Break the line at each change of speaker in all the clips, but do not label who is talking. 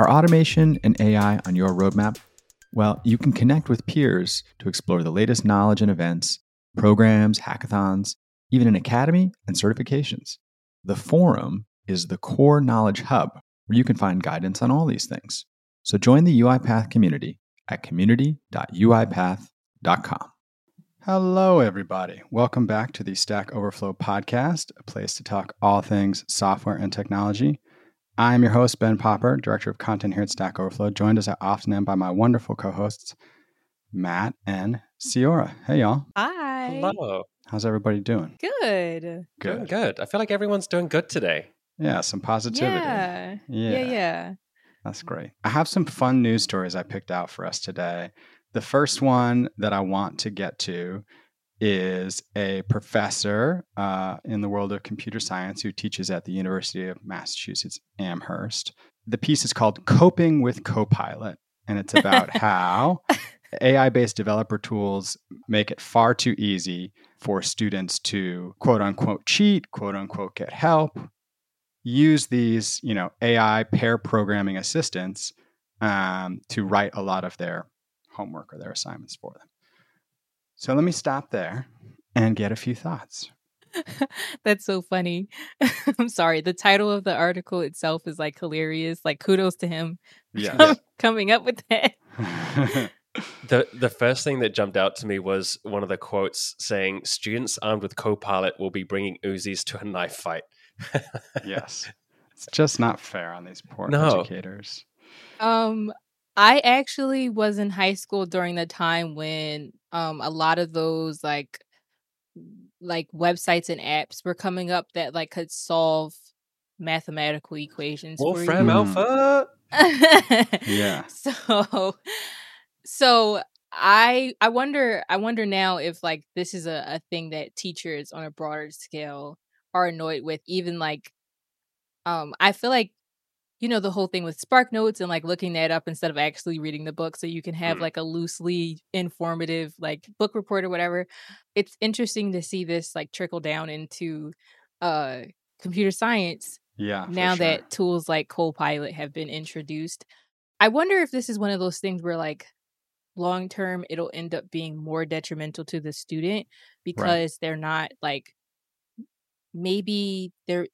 Are automation and AI on your roadmap? Well, you can connect with peers to explore the latest knowledge and events, programs, hackathons, even an academy and certifications. The forum is the core knowledge hub where you can find guidance on all these things. So join the UiPath community at community.uipath.com. Hello, everybody. Welcome back to the Stack Overflow podcast, a place to talk all things software and technology. I'm your host, Ben Popper, Director of Content here at Stack Overflow, joined as I often am by my wonderful co hosts, Matt and Ceora. Hey, y'all.
Hi.
Hello.
How's everybody doing?
Good.
Doing
Good.
good. I feel like everyone's doing good today.
Yeah, some positivity.
Yeah. Yeah. Yeah.
That's great. I have some fun news stories I picked out for us today. The first one that I want to get to is a professor uh, in the world of computer science who teaches at the University of Massachusetts Amherst. The piece is called Coping with Copilot, and it's about how AI based developer tools make it far too easy for students to quote unquote cheat, quote unquote get help, use these, you know, AI pair programming assistants um, to write a lot of their homework or their assignments for them. So let me stop there and get a few thoughts.
That's so funny. I'm sorry. The title of the article itself is like hilarious. Like kudos to him
Yeah.
coming up with that.
The the first thing that jumped out to me was one of the quotes saying, "Students armed with Copilot will be bringing Uzis to a knife fight."
yes. It's just not fair on these poor
No.
educators.
Um I actually was in high school during the time when um a lot of those like like websites and apps were coming up that like could solve mathematical equations for you.
Wolfram
Mm.
Alpha.
Yeah.
So so I I wonder I wonder now if like this is a, a thing that teachers on a broader scale are annoyed with even like um I feel like you know the whole thing with spark notes and like looking that up instead of actually reading the book so you can have
Mm.
like a loosely informative like book report or whatever it's interesting to see this like trickle down into uh computer science
Yeah.
now
sure.
that tools like Copilot have been introduced. I wonder if this is one of those things where like long term it'll end up being more detrimental to the student because they're not like maybe they're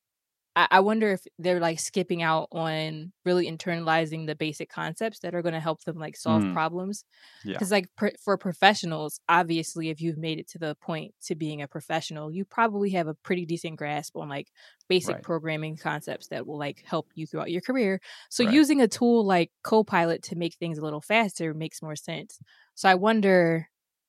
I I wonder if they're like skipping out on really internalizing the basic concepts that are going to help them like solve
Mm.
problems.
Yeah.
Because like pr- for professionals, obviously, if you've made it to the point to being a professional, you probably have a pretty decent grasp on like basic
Right.
programming concepts that will like help you throughout your career. So
Right.
using a tool like Copilot to make things a little faster makes more sense. So I wonder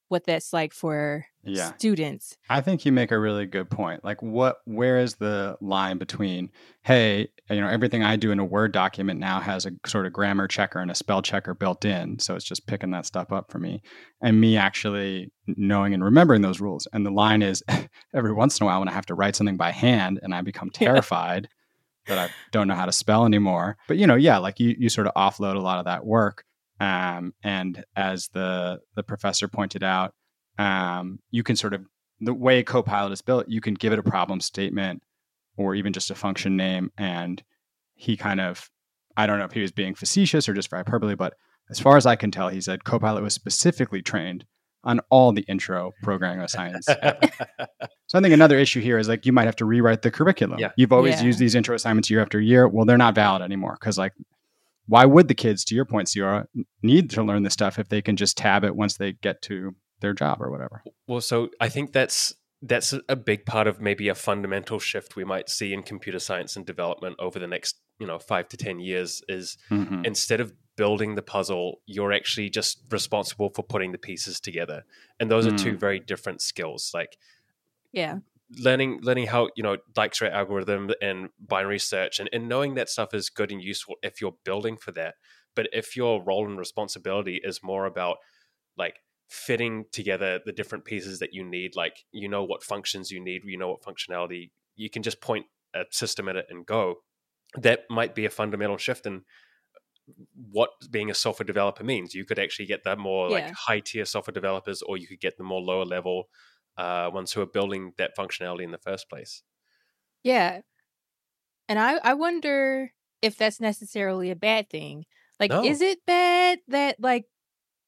what that's like for
Yeah.
students.
I think you make a really good point. Like what where is the line between hey, you know, everything I do in a Word document now has a sort of grammar checker and a spell checker built in, so it's just picking that stuff up for me. And me actually knowing and remembering those rules. And the line is every once in a while when I have to write something by hand and I become
Yeah.
terrified that I don't know how to spell anymore. But you know, yeah, like you you sort of offload a lot of that work. Um, and as the the professor pointed out, um, you can sort of the way Copilot is built, you can give it a problem statement or even just a function name, and he kind of I don't know if he was being facetious or just for hyperbole, but as far as I can tell, he said Copilot was specifically trained on all the intro programming assignments. ever. So I think another issue here is like you might have to rewrite the curriculum.
Yeah.
You've always
Yeah.
used these intro assignments year after year. Well, they're not valid anymore because like why would the kids, to your point, Ceora, need to learn this stuff if they can just tab it once they get to their job or whatever?
Well, so I think that's that's a big part of maybe a fundamental shift we might see in computer science and development over the next you know five to ten years. Is
Mhm.
instead of building the puzzle, you're actually just responsible for putting the pieces together, and those are two
Mm.
very different skills. Like
Yeah.
Learning learning how you know Dijkstra algorithm and binary search and, and knowing that stuff is good and useful if you're building for that. But if your role and responsibility is more about like fitting together the different pieces that you need like you know what functions you need you know what functionality you can just point a system at it and go. That might be a fundamental shift in what being a software developer means. You could actually get the more
Yeah.
like high tier software developers or you could get the more lower level uh, ones who are building that functionality in the first place.
Yeah. And I I wonder if that's necessarily a bad thing. Like,
No.
is it bad that like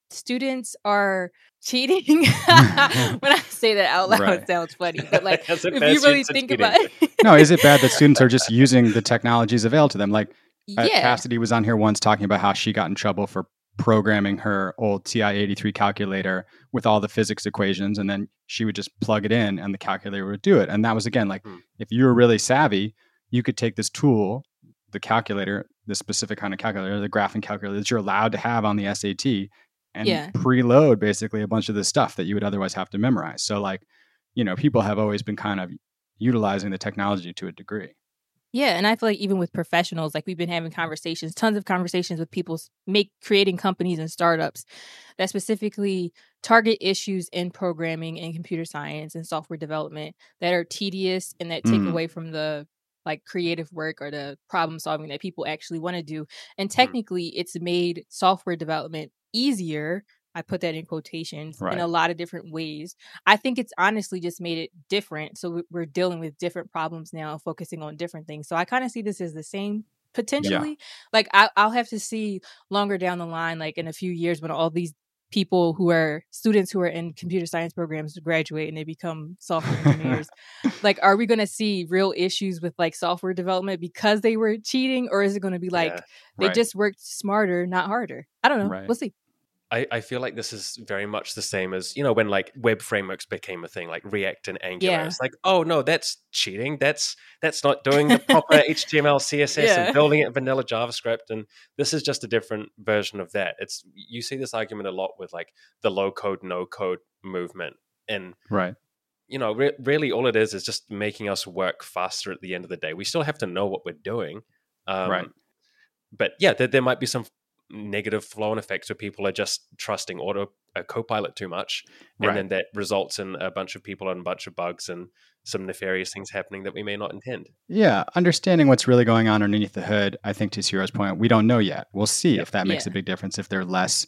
students are cheating? when I say that out loud,
Right.
it sounds funny. But like, if you really think
cheating?
about it,
no, is it bad that students are just using the technologies available to them? Like uh,
yeah,
Cassidy was on here once talking about how she got in trouble for programming her old TI-83 calculator with all the physics equations, and then she would just plug it in, and the calculator would do it. And that was again like
Hmm.
if you were really savvy, you could take this tool, the calculator, this specific kind of calculator, the graphing calculator that you're allowed to have on the SAT, and
Yeah.
preload basically a bunch of the stuff that you would otherwise have to memorize. So like, you know, people have always been kind of utilizing the technology to a degree.
Yeah, and I feel like even with professionals, like we've been having conversations, tons of conversations with people make creating companies and startups that specifically target issues in programming and computer science and software development that are tedious and that take
Mm.
away from the like creative work or the problem solving that people actually want to do. And technically, it's made software development easier. I put that in quotations
Right.
in a lot of different ways. I think it's honestly just made it different. So we- we're dealing with different problems now, focusing on different things. So I kind of see this as the same potentially. Like I, I'll have to see longer down the line, like in a few years, when all these people who are students who are in computer science programs graduate and they become software engineers. like, are we going to see real issues with like software development because they were cheating, or is it going to be like
Yeah.
they
Right.
just worked smarter, not harder? I don't know.
Right.
We'll see.
I, I feel like this is very much the same as you know when like web frameworks became a thing like react and angular
Yeah.
it's like oh no that's cheating that's that's not doing the proper html css
Yeah.
and building it in vanilla javascript and this is just a different version of that it's you see this argument a lot with like the low code no code movement and
Right.
you know re- really all it is is just making us work faster at the end of the day we still have to know what we're doing um,
Right.
but yeah there, there might be some negative flow and effects where people are just trusting auto a copilot too much and
Right.
then that results in a bunch of people and a bunch of bugs and some nefarious things happening that we may not intend
Yeah, understanding what's really going on underneath the hood, I think to Ceora's point, we don't know yet. We'll see
Yeah.
if that makes
Yeah.
a big difference, if they're less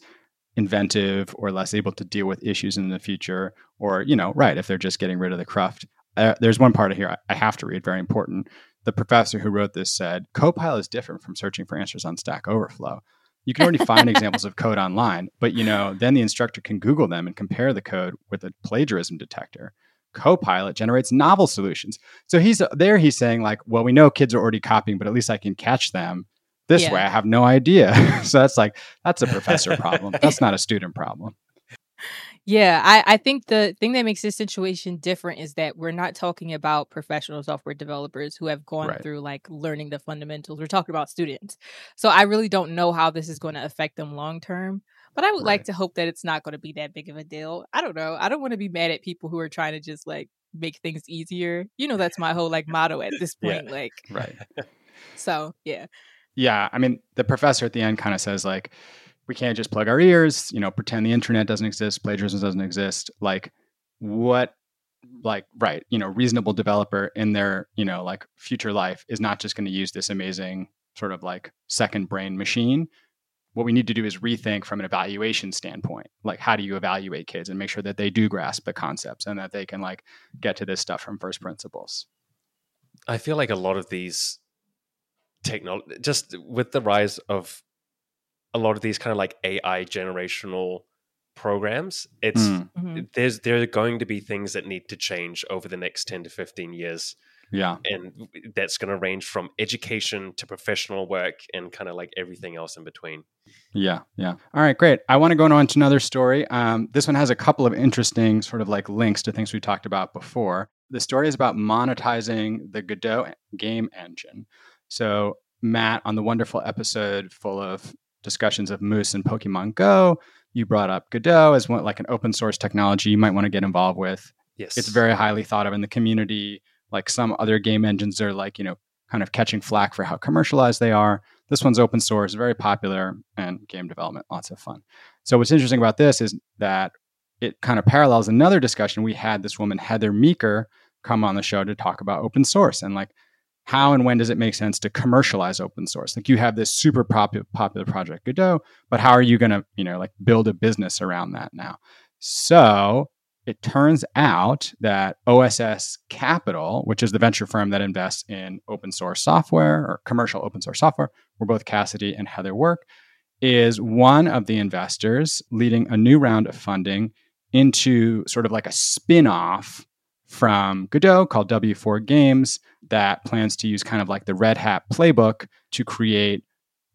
inventive or less able to deal with issues in the future, or, you know, right, if they're just getting rid of the cruft. Uh, there's one part of here I, I have to read, very important. The professor who wrote this said Copilot is different from searching for answers on Stack Overflow. You can already find examples of code online, but you know, then the instructor can Google them and compare the code with a plagiarism detector. Copilot generates novel solutions. So he's uh, there. He's saying like, well, we know kids are already copying, but at least I can catch them this
Yeah.
way. I have no idea. so that's like that's a professor problem. That's not a student problem.
Yeah, I, I think the thing that makes this situation different is that we're not talking about professional software developers who have gone
Right.
through like learning the fundamentals. We're talking about students. So I really don't know how this is going to affect them long term. But I would like to hope that it's not going to be that big of a deal. I don't know. I don't want to be mad at people who are trying to just like make things easier. You know, that's my whole like motto at this
Yeah.
point. Like,
Right.
so yeah.
Yeah. I mean, the professor at the end kind of says like, we can't just plug our ears, you know, pretend the internet doesn't exist, plagiarism doesn't exist. Like, what like right you know reasonable developer in their you know like future life is not just going to use this amazing sort of like second brain machine what we need to do is rethink from an evaluation standpoint like how do you evaluate kids and make sure that they do grasp the concepts and that they can like get to this stuff from first principles
I feel like a lot of these technology, just with the rise of a lot of these kind of like AI generational programs, it's
Mm,
there's there are going to be things that need to change over the next ten to fifteen years,
yeah
and that's going to range from education to professional work and kind of like everything else in between.
Yeah, yeah. All right, great. I want to go on to another story. Um, this one has a couple of interesting sort of like links to things we talked about before. The story is about monetizing the Godot game engine. So, Matt, on the wonderful episode full of discussions of Moose and Pokemon Go, you brought up Godot as one like an open source technology you might want to get involved with.
Yes,
It's very highly thought of in the community. Like some other game engines are like, you know, kind of catching flack for how commercialized they are. This one's open source, very popular, and game development, lots of fun. So what's interesting about this is that it kind of parallels another discussion we had this woman Heather Meeker come on the show to talk about open source and like how and when does it make sense to commercialize open source? Like you have this super popular popular project Godot, but how are you going to, you know, like build a business around that now? So it turns out that OSS Capital, which is the venture firm that invests in open source software or commercial open source software, where both Cassidy and Heather work, is one of the investors leading a new round of funding into sort of like a spin off from Godot called W4 Games that plans to use kind of like the Red Hat playbook to create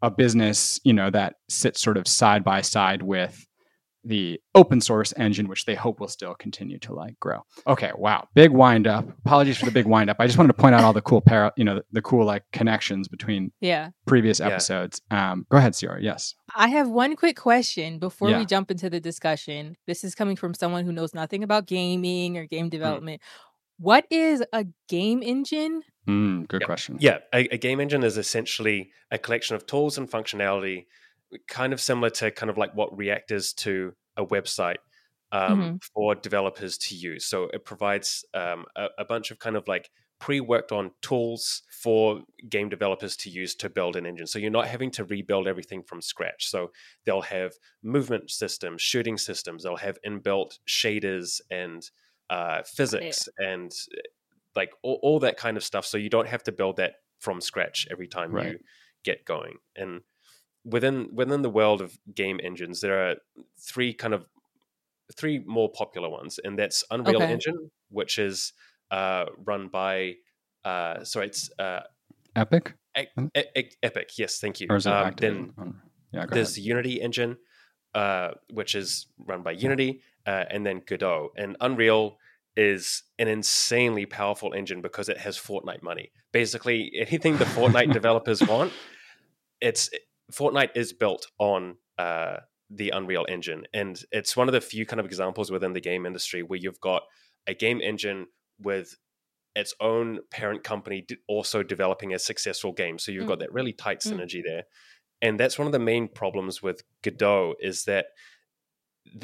a business, you know, that sits sort of side by side with the open source engine, which they hope will still continue to like grow. Okay, wow, big wind up. Apologies for the big wind up. I just wanted to point out all the cool para, you know, the, the cool like connections between
yeah
previous episodes. Yeah. Um, go ahead, Ceora. Yes,
I have one quick question before yeah. we jump into the discussion. This is coming from someone who knows nothing about gaming or game hmm. development. Mm. What is a game engine?
Mm, good question.
Yeah, a, a game engine is essentially a collection of tools and functionality kind of similar to kind of like what React is to a website um, mm-hmm. for developers to use. So it provides um, a, a, bunch of kind of like pre-worked on tools for game developers to use to build an engine. So you're not having to rebuild everything from scratch. So they'll have movement systems, shooting systems. They'll have inbuilt shaders and uh, physics and like all, all, that kind of stuff. So you don't have to build that from scratch every time right. you get going. And within within the world of game engines, there are three kind of three more popular ones, and that's Unreal okay. Engine, which is uh, run by uh, so it's uh,
Epic.
E- e- Epic, yes, thank you. Um, then yeah, there's ahead. Unity Engine, uh, which is run by Unity, uh, and then Godot. And Unreal is an insanely powerful engine because it has Fortnite money. Basically, anything the Fortnite developers want, it's Fortnite is built on uh, the Unreal Engine, and it's one of the few kind of examples within the game industry where you've got a game engine with its own parent company also developing a successful game. So you've mm. got that really tight mm. synergy mm. there, and that's one of the main problems with Godot is that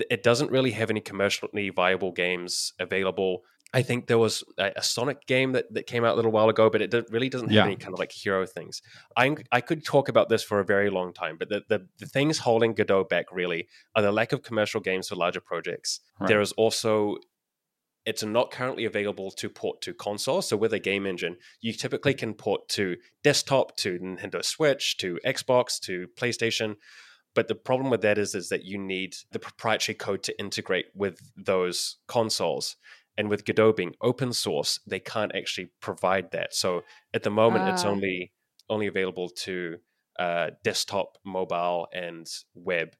it doesn't really have any commercially viable games available I think there was a, a, Sonic game that, that came out a little while ago, but it really doesn't have yeah. any kind of like hero things. I I could talk about this for a very long time, but the, the, the things holding Godot back really are the lack of commercial games for larger projects. Right. There is also it's not currently available to port to console. So with a game engine, you typically can port to desktop, to Nintendo Switch, to Xbox, to PlayStation. But the problem with that is, is that you need the proprietary code to integrate with those consoles. And with Godot being open source, they can't actually provide that. So at the moment, it's ah. only only available to uh, desktop, mobile, and web.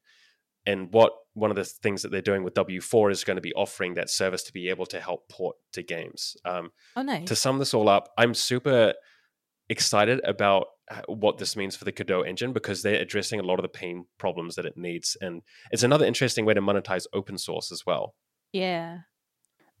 And what one of the things that they're doing with W4 is going to be offering that service to be able to help port to games. Um,
oh, nice.
To sum this all up, I'm super excited about uh, what this means for the Godot engine because they're addressing a lot of the pain problems that it needs. And it's another interesting way to monetize open source as well.
Yeah.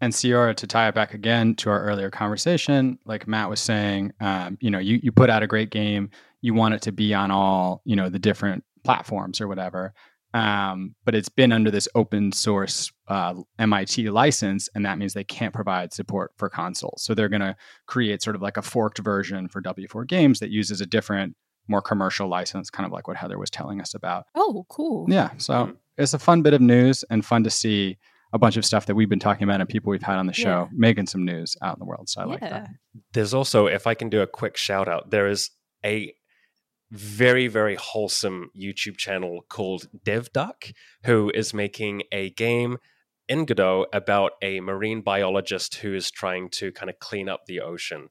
And Ceora, to tie it back again to our earlier conversation, like Matt was saying, um, you know, you, you put out a great game, you want it to be on all, you know, the different platforms or whatever. Um, but it's been under this open source uh, MIT license, and that means they can't provide support for consoles. So they're going to create sort of like a forked version for W4 Games that uses a different, more commercial license, kind of like what Heather was telling us about.
Oh, cool.
Yeah. So hmm. it's a fun bit of news and fun to see a bunch of stuff that we've been talking about and people we've had on the show yeah. making some news out in the world. So I yeah. like that.
There's also, if I can do a quick shout out, there is a very, very wholesome YouTube channel called DevDuck, who is making a game in Godot about a marine biologist who is trying to kind of clean up the ocean.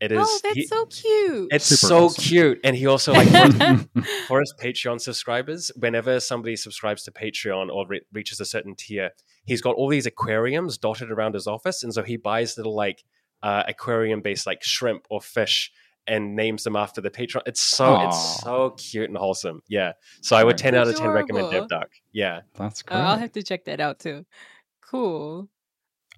It is.
Oh, that's he, so cute.
It's Super so awesome. cute, and he also like for, for, his Patreon subscribers. Whenever somebody subscribes to Patreon or re- reaches a certain tier, he's got all these aquariums dotted around his office, and so he buys little like uh, aquarium-based like shrimp or fish and names them after the patron. It's so Aww. it's so cute and wholesome. Yeah. So I would ten out of ten recommend DevDuck. Yeah.
That's great.
Uh, I'll have to check that out too. Cool.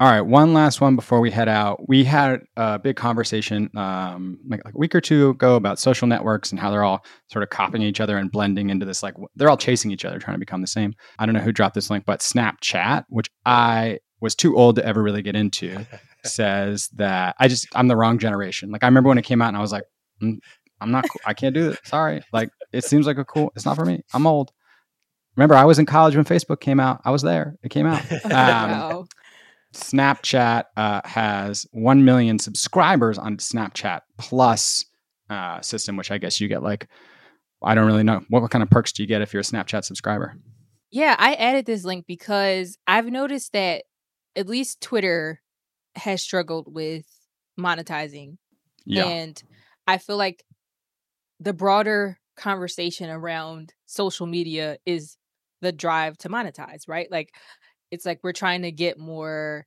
All right, one last one before we head out. We had a big conversation um, like, like, a week or two ago about social networks and how they're all sort of copying each other and blending into this like they're all chasing each other, trying to become the same. I don't know who dropped this link, but Snapchat, which I was too old to ever really get into, says that I just I'm the wrong generation. Like I remember when it came out and I was like, mm, I'm not, cool. I can't do it. Sorry. Like it seems like a cool. It's not for me. I'm old. Remember, I was in college when Facebook came out. I was there. It came out. Um, wow Snapchat uh, has 1 million subscribers on Snapchat Plus uh, system, which I guess you get like, I don't really know. What, what kind of perks do you get if you're a Snapchat subscriber?
Yeah, I added this link because I've noticed that at least Twitter has struggled with monetizing.
Yeah.
And I feel like the broader conversation around social media is the drive to monetize, right? Like it's like we're trying to get more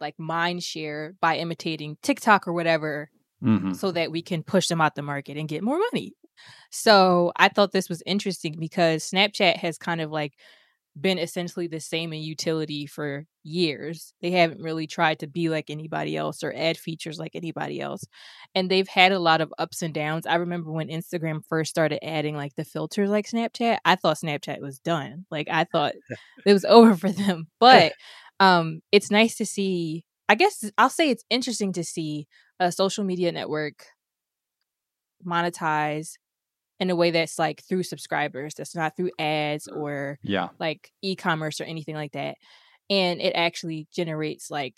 like mind share by imitating TikTok or whatever
Mhm.
so that we can push them out the market and get more money. So I thought this was interesting because Snapchat has kind of like been essentially the same in utility for years. They haven't really tried to be like anybody else or add features like anybody else. And they've had a lot of ups and downs. I remember when Instagram first started adding like the filters like Snapchat, I thought Snapchat was done. Like I thought it was over for them. But um it's nice to see I guess I'll say it's interesting to see a social media network monetize in a way that's like through subscribers, that's not through ads or
Yeah.
like e-commerce or anything like that. And it actually generates like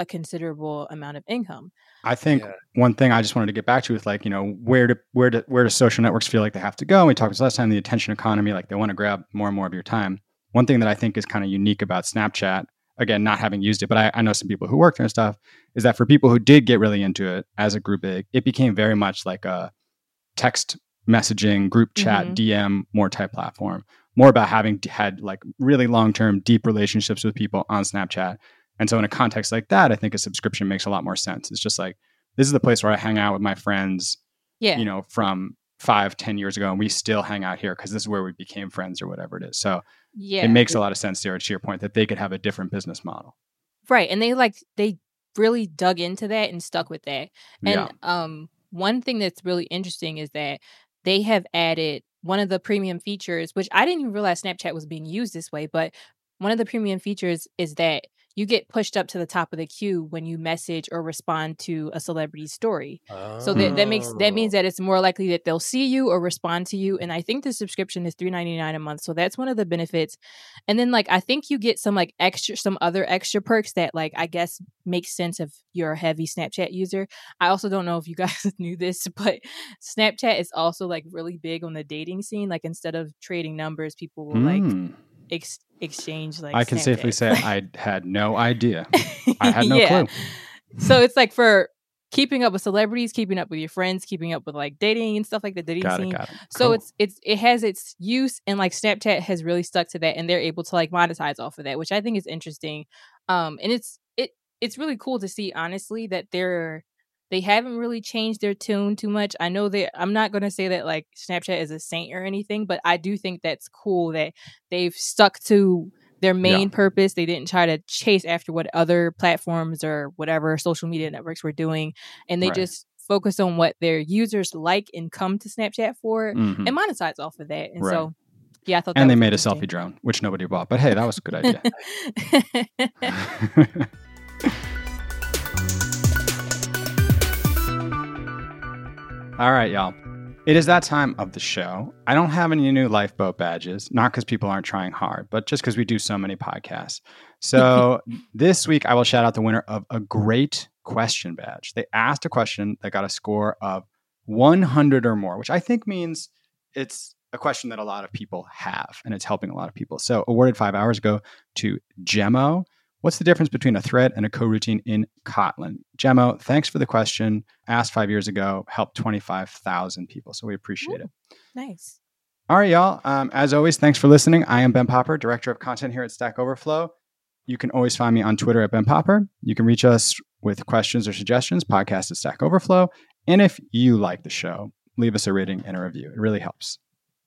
a considerable amount of income.
I think
Yeah.
one thing I just wanted to get back to is like, you know, where do where do where do social networks feel like they have to go? And we talked this last time, the attention economy, like they want to grab more and more of your time. One thing that I think is kind of unique about Snapchat, again, not having used it, but I, I know some people who worked there and stuff, is that for people who did get really into it as a group big, it became very much like a text messaging, group chat,
Mhm.
DM, more type platform. More about having had like really long term, deep relationships with people on Snapchat. And so in a context like that, I think a subscription makes a lot more sense. It's just like this is the place where I hang out with my friends,
Yeah.
you know, from five, ten years ago, and we still hang out here because this is where we became friends or whatever it is. So
yeah.
it makes a lot of sense, Sarah, to your point, that they could have a different business model.
Right. And they like they really dug into that and stuck with that. And
yeah.
um one thing that's really interesting is that they have added one of the premium features, which I didn't even realize Snapchat was being used this way, but one of the premium features is that you get pushed up to the top of the queue when you message or respond to a celebrity story. So that, that makes that means
Oh.
that it's more likely that they'll see you or respond to you. And I think the subscription is three ninety nine a month. So that's one of the benefits. And then like I think you get some like extra some other extra perks that like I guess makes sense if you're a heavy Snapchat user. I also don't know if you guys knew this, but Snapchat is also like really big on the dating scene. Like instead of trading numbers, people will like
Mm.
Ex- exchange like
I can safely say I had no idea. I had no
Yeah.
clue.
So it's like for keeping up with celebrities, keeping up with your friends, keeping up with like dating and stuff like the dating
Got it,
scene.
got it.
So
Cool.
it's it's it has its use and like Snapchat has really stuck to that and they're able to like monetize off of that, which I think is interesting. Um and it's it it's really cool to see honestly that they're they haven't really changed their tune too much. I know that I'm not going to say that like Snapchat is a saint or anything, but I do think that's cool that they've stuck to their main purpose. They didn't try to chase after what other platforms or whatever social media networks were doing, and they
Right.
just focus on what their users like and come to Snapchat for
Mhm.
and monetize off of that. And
Right.
so, yeah, I thought. that
and they made a selfie drone, which nobody bought. But hey, that was a good idea. All right, y'all. It is that time of the show. I don't have any new lifeboat badges, not because people aren't trying hard, but just because we do so many podcasts. So this week, I will shout out the winner of a great question badge. They asked a question that got a score of 100 or more, which I think means it's a question that a lot of people have and it's helping a lot of people. So, awarded five hours ago to Jemo. What's the difference between a thread and a coroutine in Kotlin? Jemo, thanks for the question. Asked five years ago, helped 25,000 people. So, we appreciate it.
nice.
All right, y'all. Um, as always, thanks for listening. I am Ben Popper, Director of Content here at Stack Overflow. You can always find me on Twitter at Ben Popper. You can reach us with questions or suggestions, podcast at Stack Overflow. And if you like the show, leave us a rating and a review. It really helps.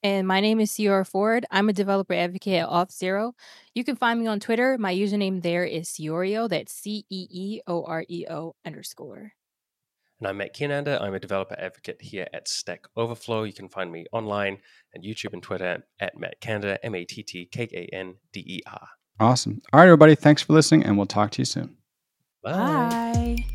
And my name is Ceora Ford. I'm a developer advocate at Auth0. You can find me on Twitter. My username there is Ciorio. That's C E E O R E O underscore.
And I'm Matt Kiernander. I'm a developer advocate here at Stack Overflow. You can find me online at YouTube and Twitter at Matt Kander, M A T T K A N D E R.
Awesome. All right, everybody. Thanks for listening, and we'll talk to you soon.
Bye.